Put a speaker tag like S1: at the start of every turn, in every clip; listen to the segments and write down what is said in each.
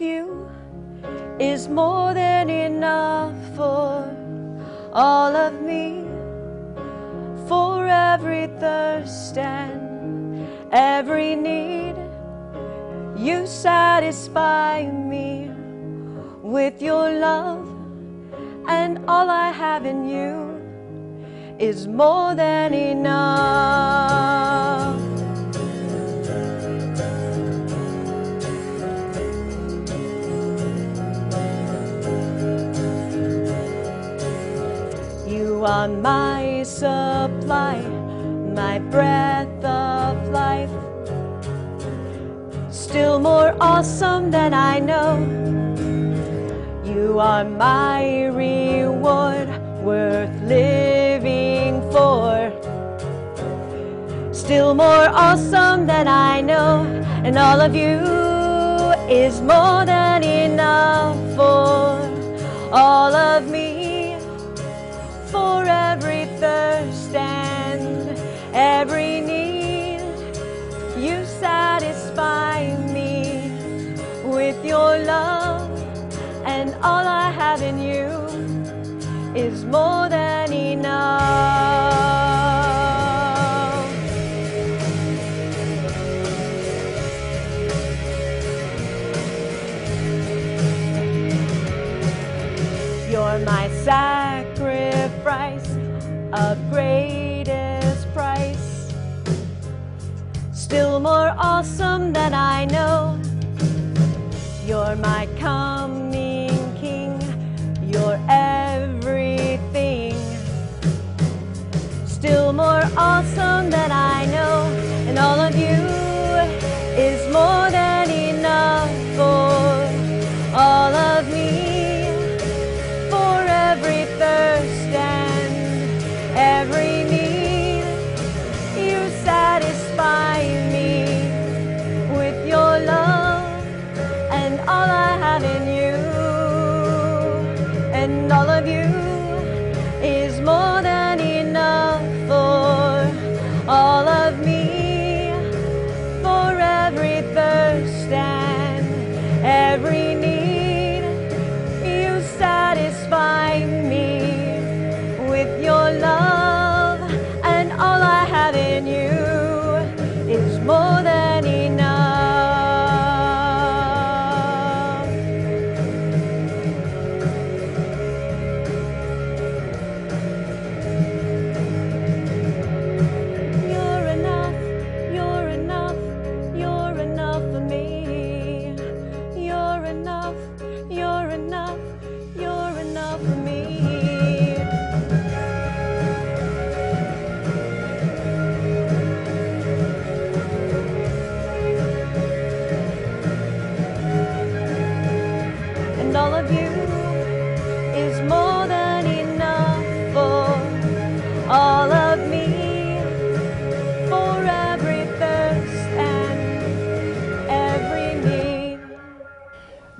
S1: you is more than enough for all of me. For every thirst and every need, you satisfy me with your love, and all I have in you is more than enough. You are my supply, my breath of life. Still more awesome than I know. You are my reward, worth living for. Still more awesome than I know, and all of you is more than enough for all of me for every thirst and every need. You satisfy me with your love, and all I have in you is more than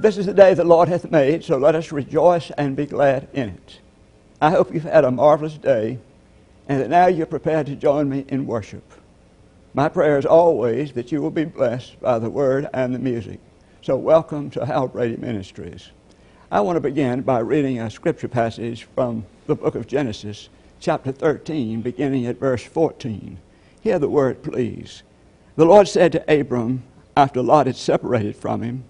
S2: This is the day the Lord hath made, so let us rejoice and be glad in it. I hope you've had a marvelous day and that now you're prepared to join me in worship. My prayer is always that you will be blessed by the word and the music. So welcome to Hal Brady Ministries. I want to begin by reading a scripture passage from the book of Genesis, chapter 13, beginning at verse 14. Hear the word, please. The Lord said to Abram, after Lot had separated from him,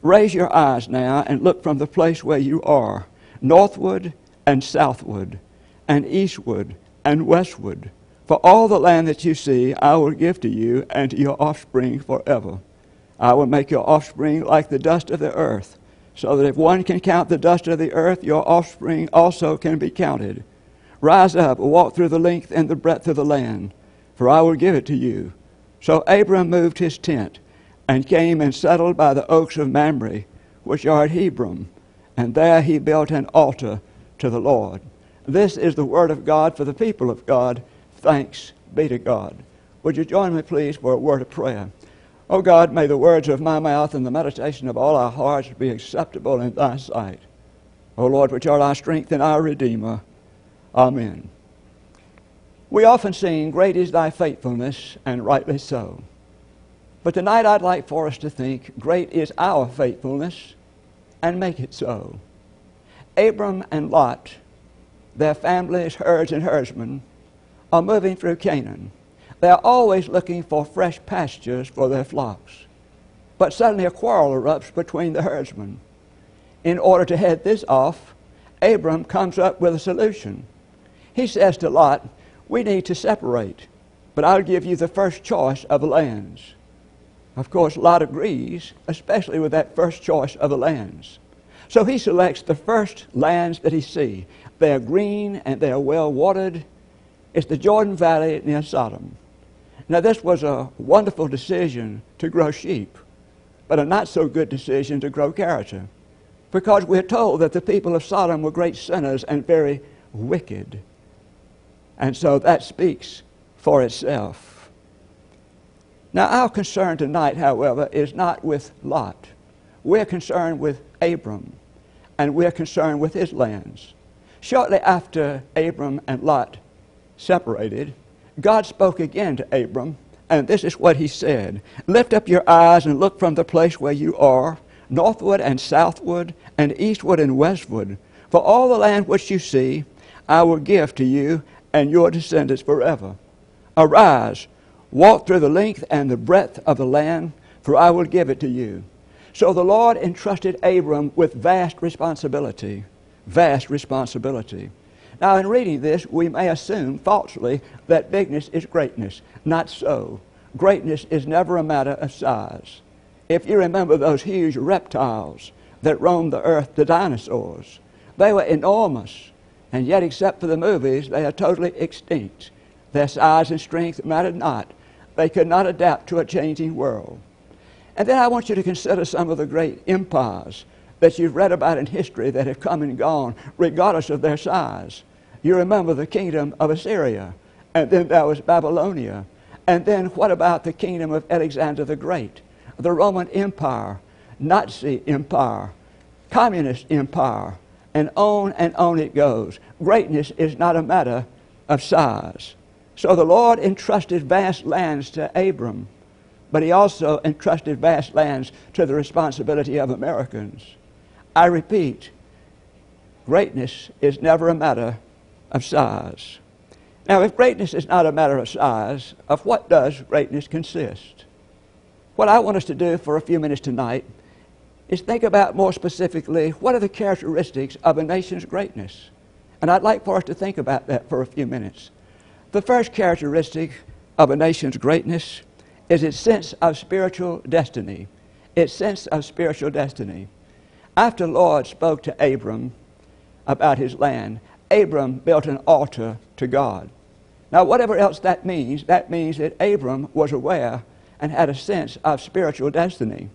S2: Raise your eyes now and look from the place where you are, northward and southward, and eastward and westward. For all the land that you see, I will give to you and to your offspring forever. I will make your offspring like the dust of the earth, so that if one can count the dust of the earth, your offspring also can be counted. Rise up, walk through the length and the breadth of the land, for I will give it to you. So Abram moved his tent and came and settled by the oaks of Mamre, which are at Hebron, and there he built an altar to the Lord. This is the word of God for the people of God. Thanks be to God. Would you join me, please, for a word of prayer? O God, may the words of my mouth and the meditation of all our hearts be acceptable in thy sight. O Lord, which art our strength and our Redeemer. Amen. We often sing, Great is thy faithfulness, and rightly so. But tonight I'd like for us to think great is our faithfulness and make it so. Abram and Lot, their families, herds, and herdsmen, are moving through Canaan. They are always looking for fresh pastures for their flocks. But suddenly a quarrel erupts between the herdsmen. In order to head this off, Abram comes up with a solution. He says to Lot, We need to separate, but I'll give you the first choice of the lands. Of course, Lot agrees, especially with that first choice of the lands. So he selects the first lands that he sees. They are green and they are well watered. It's the Jordan Valley near Sodom. Now, this was a wonderful decision to grow sheep, but a not so good decision to grow character. Because we're told that the people of Sodom were great sinners and very wicked. And so that speaks for itself. Now, our concern tonight, however, is not with Lot. We're concerned with Abram, and we're concerned with his lands. Shortly after Abram and Lot separated, God spoke again to Abram, and this is what he said Lift up your eyes and look from the place where you are, northward and southward, and eastward and westward. For all the land which you see, I will give to you and your descendants forever. Arise, walk through the length and the breadth of the land, for I will give it to you. So the Lord entrusted Abram with vast responsibility. Vast responsibility. Now, in reading this, we may assume falsely that bigness is greatness. Not so. Greatness is never a matter of size. If you remember those huge reptiles that roamed the earth, the dinosaurs, they were enormous. And yet, except for the movies, they are totally extinct. Their size and strength mattered not. They could not adapt to a changing world. And then I want you to consider some of the great empires that you've read about in history that have come and gone, regardless of their size. You remember the kingdom of Assyria, and then there was Babylonia. And then what about the kingdom of Alexander the Great? The Roman Empire, Nazi Empire, Communist Empire, and on and on it goes. Greatness is not a matter of size. So the Lord entrusted vast lands to Abram, but he also entrusted vast lands to the responsibility of Americans. I repeat, greatness is never a matter of size. Now, if greatness is not a matter of size, of what does greatness consist? What I want us to do for a few minutes tonight is think about more specifically what are the characteristics of a nation's greatness. And I'd like for us to think about that for a few minutes. The first characteristic of a nation's greatness is its sense of spiritual destiny. Its sense of spiritual destiny. After Lord spoke to Abram about his land, Abram built an altar to God. Now, whatever else that means, that means that Abram was aware and had a sense of spiritual destiny.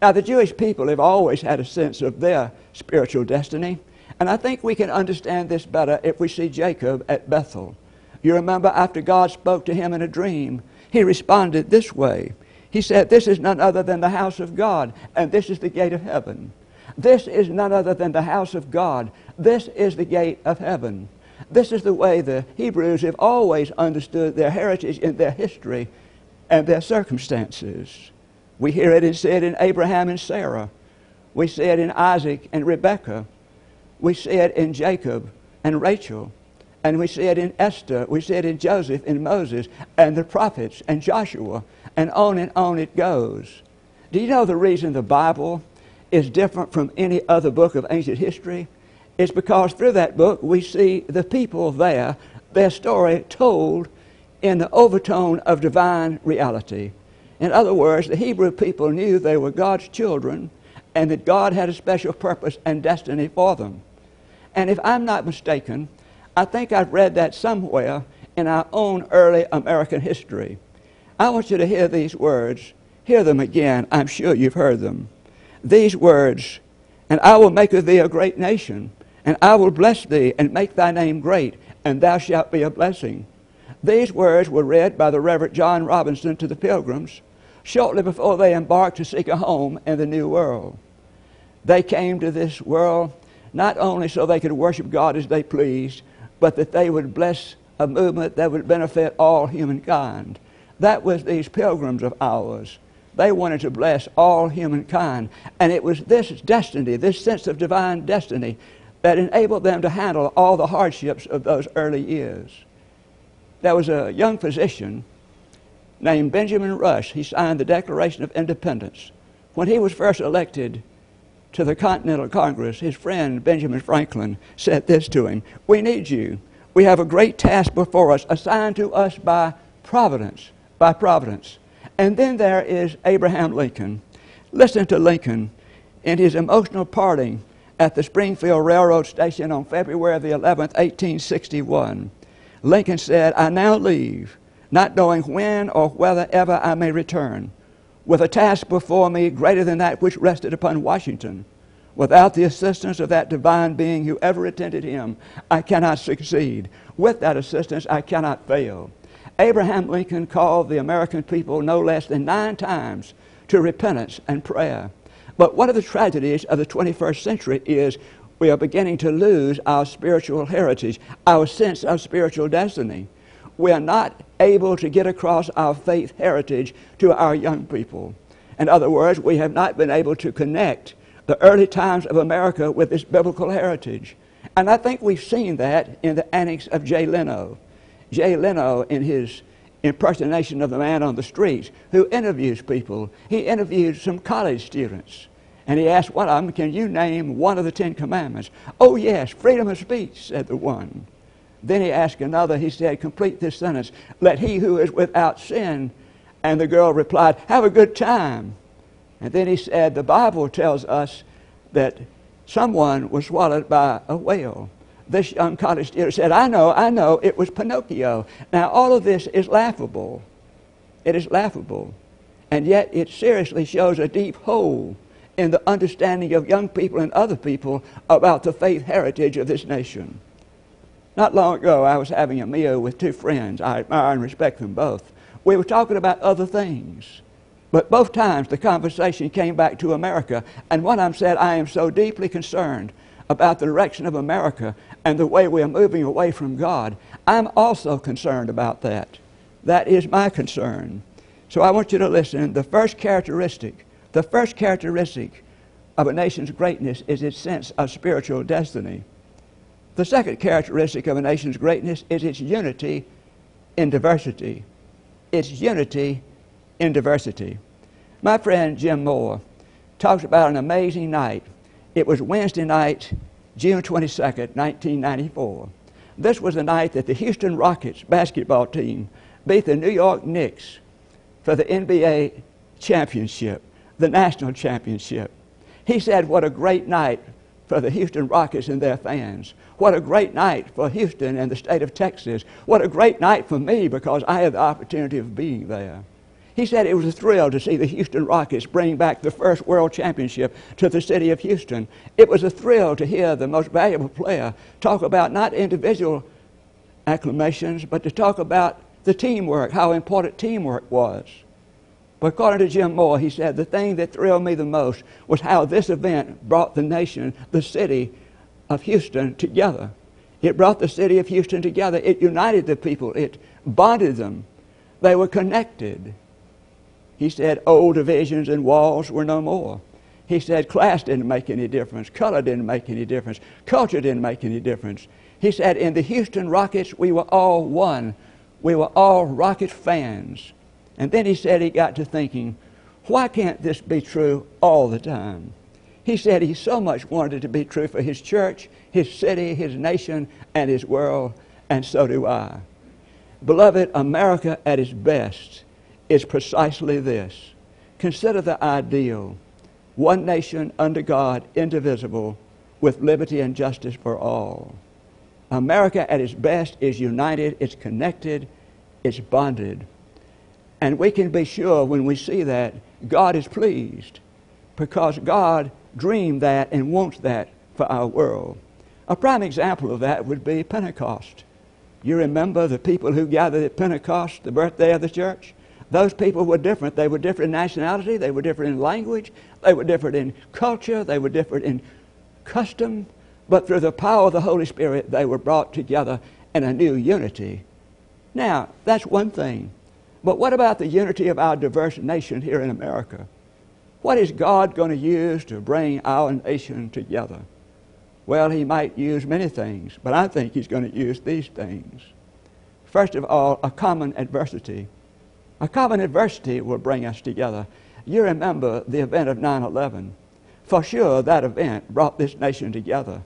S2: Now, the Jewish people have always had a sense of their spiritual destiny, and I think we can understand this better if we see Jacob at Bethel. You remember after God spoke to him in a dream, he responded this way. He said, This is none other than the house of God, and this is the gate of heaven. This is none other than the house of God. This is the gate of heaven. This is the way the Hebrews have always understood their heritage and their history and their circumstances. We hear it said in Abraham and Sarah. We see it in Isaac and Rebekah. We see it in Jacob and Rachel. And we see it in Esther. We see it in Joseph and Moses and the prophets and Joshua. And on and on it goes. Do you know the reason the Bible is different from any other book of ancient history? It's because through that book we see the people there, their story told in the overtone of divine reality. In other words, the Hebrew people knew they were God's children and that God had a special purpose and destiny for them. And if I'm not mistaken, I think I've read that somewhere in our own early American history. I want you to hear these words. Hear them again. I'm sure you've heard them. These words, and I will make of thee a great nation, and I will bless thee and make thy name great, and thou shalt be a blessing. These words were read by the Reverend John Robinson to the pilgrims shortly before they embarked to seek a home in the New World. They came to this world not only so they could worship God as they pleased, but that they would bless a movement that would benefit all humankind. That was these pilgrims of ours. They wanted to bless all humankind. And it was this destiny, this sense of divine destiny, that enabled them to handle all the hardships of those early years. There was a young physician named Benjamin Rush. He signed the Declaration of Independence. When he was first elected to the Continental Congress, his friend Benjamin Franklin said this to him We need you. We have a great task before us, assigned to us by providence. By providence. And then there is Abraham Lincoln. Listen to Lincoln in his emotional parting at the Springfield Railroad Station on February the 11th, 1861. Lincoln said, I now leave, not knowing when or whether ever I may return, with a task before me greater than that which rested upon Washington. Without the assistance of that divine being who ever attended him, I cannot succeed. With that assistance, I cannot fail. Abraham Lincoln called the American people no less than nine times to repentance and prayer. But one of the tragedies of the 21st century is we are beginning to lose our spiritual heritage, our sense of spiritual destiny. We are not able to get across our faith heritage to our young people. In other words, we have not been able to connect the early times of America with its biblical heritage. And I think we've seen that in the annex of Jay Leno. Jay Leno, in his impersonation of the man on the streets who interviews people, he interviewed some college students. And he asked one of them, Can you name one of the Ten Commandments? Oh, yes, freedom of speech, said the one. Then he asked another, he said, Complete this sentence. Let he who is without sin. And the girl replied, Have a good time. And then he said, The Bible tells us that someone was swallowed by a whale. This young college student said, I know, I know, it was Pinocchio. Now, all of this is laughable. It is laughable. And yet, it seriously shows a deep hole in the understanding of young people and other people about the faith heritage of this nation. Not long ago, I was having a meal with two friends. I admire and respect them both. We were talking about other things. But both times the conversation came back to America, and one of them said, I am so deeply concerned about the direction of America and the way we are moving away from God. I'm also concerned about that. That is my concern. So I want you to listen. The first characteristic the first characteristic of a nation's greatness is its sense of spiritual destiny. The second characteristic of a nation's greatness is its unity in diversity. Its unity in diversity. My friend Jim Moore talks about an amazing night. It was Wednesday night, June 22nd, 1994. This was the night that the Houston Rockets basketball team beat the New York Knicks for the NBA championship the national championship. He said, What a great night for the Houston Rockets and their fans. What a great night for Houston and the state of Texas. What a great night for me because I had the opportunity of being there. He said it was a thrill to see the Houston Rockets bring back the first world championship to the city of Houston. It was a thrill to hear the most valuable player talk about not individual acclamations, but to talk about the teamwork, how important teamwork was. But according to Jim Moore, he said the thing that thrilled me the most was how this event brought the nation, the city of Houston, together. It brought the city of Houston together. It united the people. It bonded them. They were connected. He said old divisions and walls were no more. He said class didn't make any difference, color didn't make any difference, culture didn't make any difference. He said in the Houston Rockets, we were all one. We were all Rocket fans. And then he said he got to thinking, why can't this be true all the time? He said he so much wanted it to be true for his church, his city, his nation, and his world, and so do I. Beloved, America at its best is precisely this. Consider the ideal one nation under God, indivisible, with liberty and justice for all. America at its best is united, it's connected, it's bonded and we can be sure when we see that God is pleased because God dreamed that and wants that for our world. A prime example of that would be Pentecost. You remember the people who gathered at Pentecost, the birthday of the church? Those people were different. They were different in nationality, they were different in language, they were different in culture, they were different in custom, but through the power of the Holy Spirit, they were brought together in a new unity. Now, that's one thing. But what about the unity of our diverse nation here in America? What is God going to use to bring our nation together? Well, He might use many things, but I think He's going to use these things. First of all, a common adversity. A common adversity will bring us together. You remember the event of 9 11. For sure, that event brought this nation together.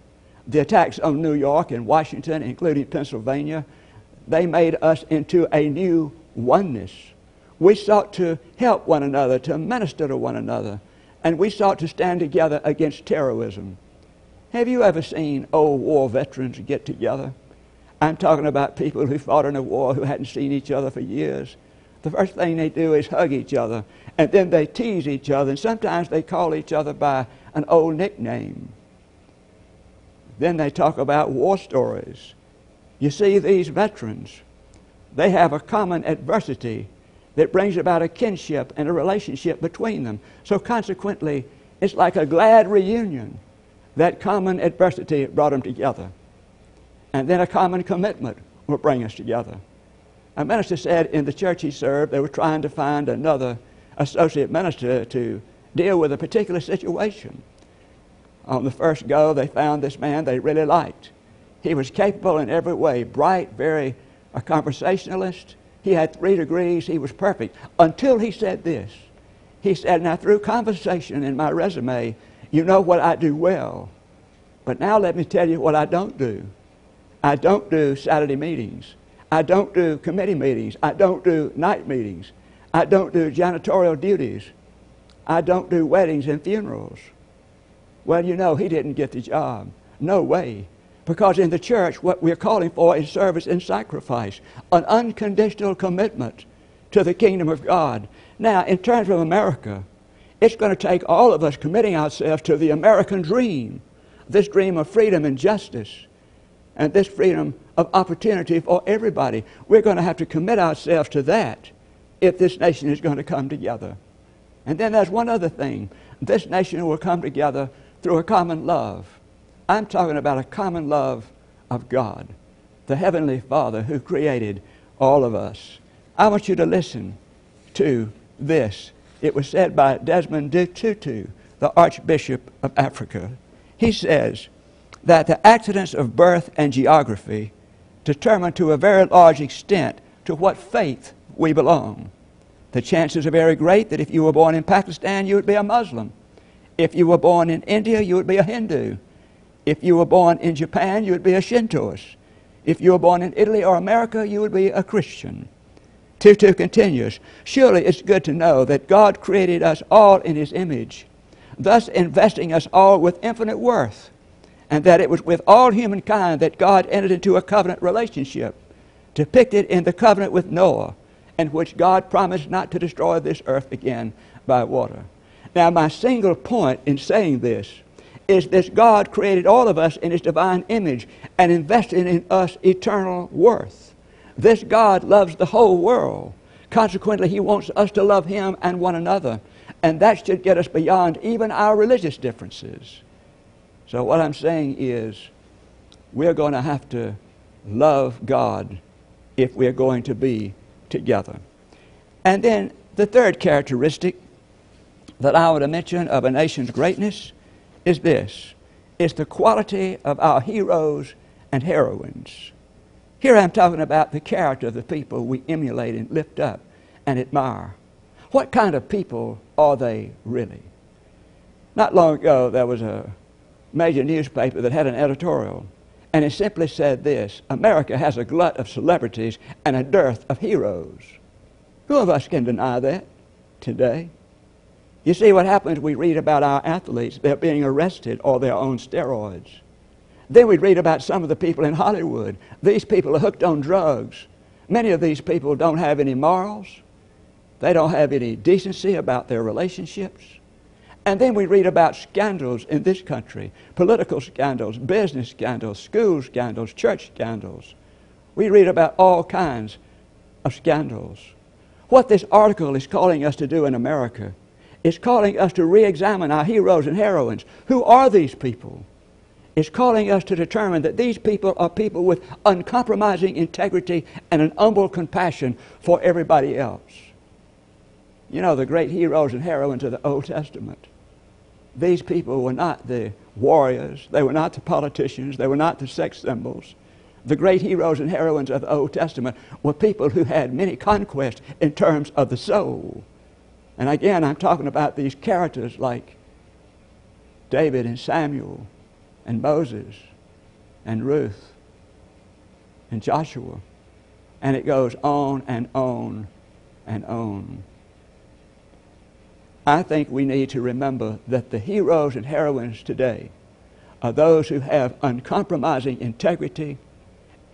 S2: The attacks on New York and Washington, including Pennsylvania, they made us into a new oneness. We sought to help one another, to minister to one another, and we sought to stand together against terrorism. Have you ever seen old war veterans get together? I'm talking about people who fought in a war who hadn't seen each other for years. The first thing they do is hug each other, and then they tease each other, and sometimes they call each other by an old nickname. Then they talk about war stories. You see, these veterans, they have a common adversity that brings about a kinship and a relationship between them. So consequently, it's like a glad reunion. That common adversity brought them together. And then a common commitment will bring us together. A minister said in the church he served, they were trying to find another associate minister to deal with a particular situation. On the first go, they found this man they really liked. He was capable in every way, bright, very a conversationalist. He had three degrees. He was perfect until he said this. He said, Now, through conversation in my resume, you know what I do well. But now let me tell you what I don't do. I don't do Saturday meetings. I don't do committee meetings. I don't do night meetings. I don't do janitorial duties. I don't do weddings and funerals. Well, you know, he didn't get the job. No way. Because in the church, what we're calling for is service and sacrifice, an unconditional commitment to the kingdom of God. Now, in terms of America, it's going to take all of us committing ourselves to the American dream, this dream of freedom and justice, and this freedom of opportunity for everybody. We're going to have to commit ourselves to that if this nation is going to come together. And then there's one other thing this nation will come together through a common love. I'm talking about a common love of God, the Heavenly Father who created all of us. I want you to listen to this. It was said by Desmond Tutu, the Archbishop of Africa. He says that the accidents of birth and geography determine to a very large extent to what faith we belong. The chances are very great that if you were born in Pakistan, you would be a Muslim. If you were born in India, you would be a Hindu. If you were born in Japan, you would be a Shintoist. If you were born in Italy or America, you would be a Christian. Tutu continues Surely it's good to know that God created us all in His image, thus investing us all with infinite worth, and that it was with all humankind that God entered into a covenant relationship, depicted in the covenant with Noah, in which God promised not to destroy this earth again by water. Now, my single point in saying this is this God created all of us in His divine image and invested in us eternal worth. This God loves the whole world. Consequently, He wants us to love Him and one another. And that should get us beyond even our religious differences. So, what I'm saying is, we're going to have to love God if we're going to be together. And then the third characteristic that I would mention of a nation's greatness is this it's the quality of our heroes and heroines. Here I'm talking about the character of the people we emulate and lift up and admire. What kind of people are they really? Not long ago, there was a major newspaper that had an editorial, and it simply said this America has a glut of celebrities and a dearth of heroes. Who of us can deny that today? You see, what happens, we read about our athletes, they're being arrested or they're on steroids. Then we read about some of the people in Hollywood. These people are hooked on drugs. Many of these people don't have any morals, they don't have any decency about their relationships. And then we read about scandals in this country political scandals, business scandals, school scandals, church scandals. We read about all kinds of scandals. What this article is calling us to do in America is calling us to re examine our heroes and heroines. Who are these people? It's calling us to determine that these people are people with uncompromising integrity and an humble compassion for everybody else. You know, the great heroes and heroines of the Old Testament. These people were not the warriors, they were not the politicians, they were not the sex symbols. The great heroes and heroines of the Old Testament were people who had many conquests in terms of the soul. And again, I'm talking about these characters like David and Samuel and Moses and Ruth and Joshua. And it goes on and on and on. I think we need to remember that the heroes and heroines today are those who have uncompromising integrity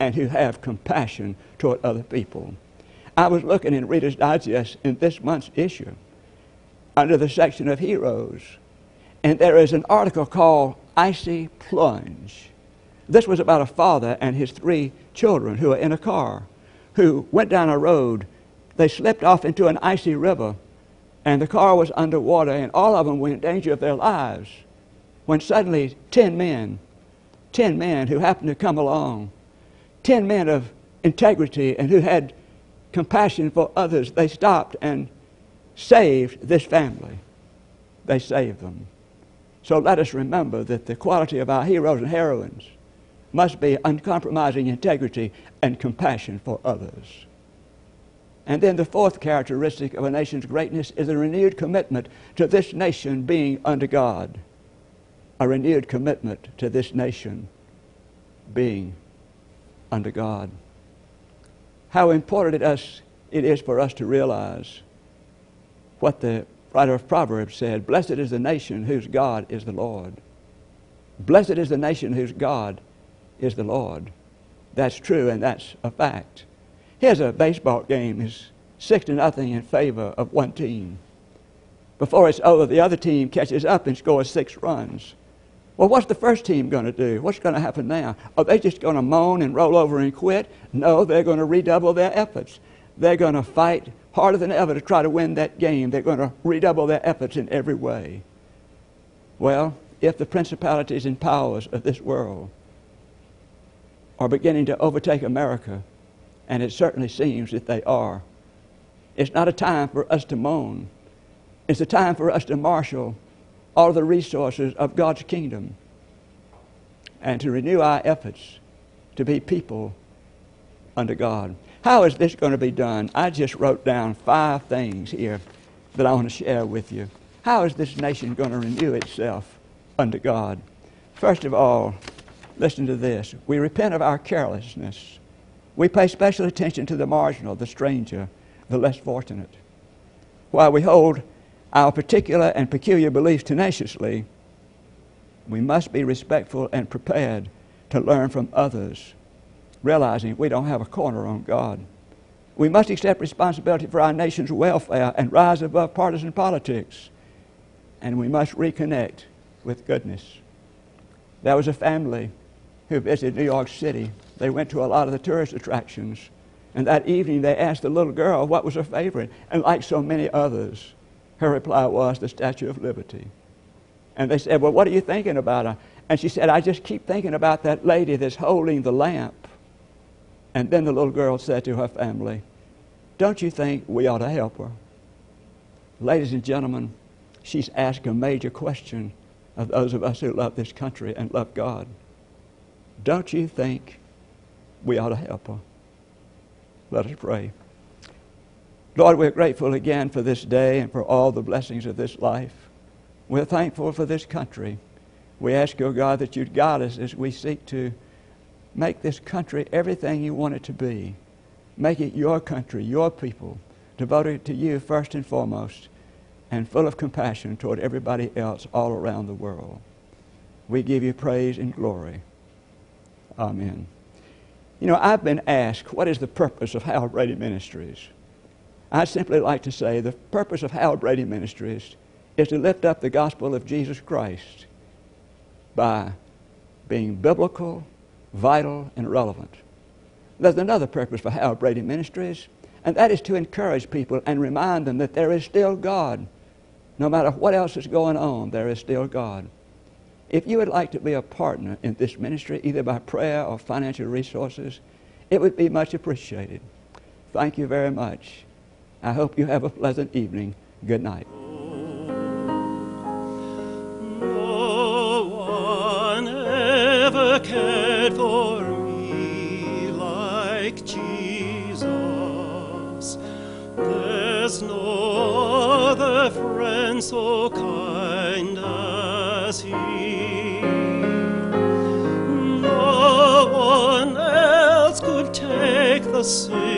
S2: and who have compassion toward other people. I was looking in Reader's Digest in this month's issue under the section of heroes, and there is an article called Icy Plunge. This was about a father and his three children who were in a car who went down a road. They slipped off into an icy river and the car was underwater, and all of them were in danger of their lives. When suddenly, 10 men, 10 men who happened to come along, 10 men of integrity and who had compassion for others, they stopped and saved this family. They saved them. So let us remember that the quality of our heroes and heroines must be uncompromising integrity and compassion for others. And then the fourth characteristic of a nation's greatness is a renewed commitment to this nation being under God. A renewed commitment to this nation being under God. How important it is, it is for us to realize what the writer of Proverbs said Blessed is the nation whose God is the Lord. Blessed is the nation whose God is the Lord. That's true and that's a fact. Here's a baseball game. It's six to nothing in favor of one team. Before it's over, the other team catches up and scores six runs. Well, what's the first team going to do? What's going to happen now? Are they just going to moan and roll over and quit? No, they're going to redouble their efforts. They're going to fight harder than ever to try to win that game. They're going to redouble their efforts in every way. Well, if the principalities and powers of this world are beginning to overtake America, and it certainly seems that they are. It's not a time for us to moan. It's a time for us to marshal all the resources of God's kingdom and to renew our efforts to be people under God. How is this going to be done? I just wrote down five things here that I want to share with you. How is this nation going to renew itself under God? First of all, listen to this. We repent of our carelessness. We pay special attention to the marginal, the stranger, the less fortunate. While we hold our particular and peculiar beliefs tenaciously, we must be respectful and prepared to learn from others, realizing we don't have a corner on God. We must accept responsibility for our nation's welfare and rise above partisan politics. And we must reconnect with goodness. There was a family who visited New York City they went to a lot of the tourist attractions. And that evening they asked the little girl what was her favorite. And like so many others, her reply was the Statue of Liberty. And they said, Well, what are you thinking about her? And she said, I just keep thinking about that lady that's holding the lamp. And then the little girl said to her family, Don't you think we ought to help her? Ladies and gentlemen, she's asked a major question of those of us who love this country and love God. Don't you think we ought to help her. Let us pray. Lord, we're grateful again for this day and for all the blessings of this life. We're thankful for this country. We ask, O oh God, that you'd guide us as we seek to make this country everything you want it to be. Make it your country, your people, devoted to you first and foremost, and full of compassion toward everybody else all around the world. We give you praise and glory. Amen. You know, I've been asked, what is the purpose of Hal Brady Ministries? I simply like to say the purpose of Hal Brady Ministries is to lift up the gospel of Jesus Christ by being biblical, vital, and relevant. There's another purpose for Hal Brady Ministries, and that is to encourage people and remind them that there is still God. No matter what else is going on, there is still God. If you would like to be a partner in this ministry, either by prayer or financial resources, it would be much appreciated. Thank you very much. I hope you have a pleasant evening. Good night.
S3: Cared for me like Jesus. There's no other friend so kind take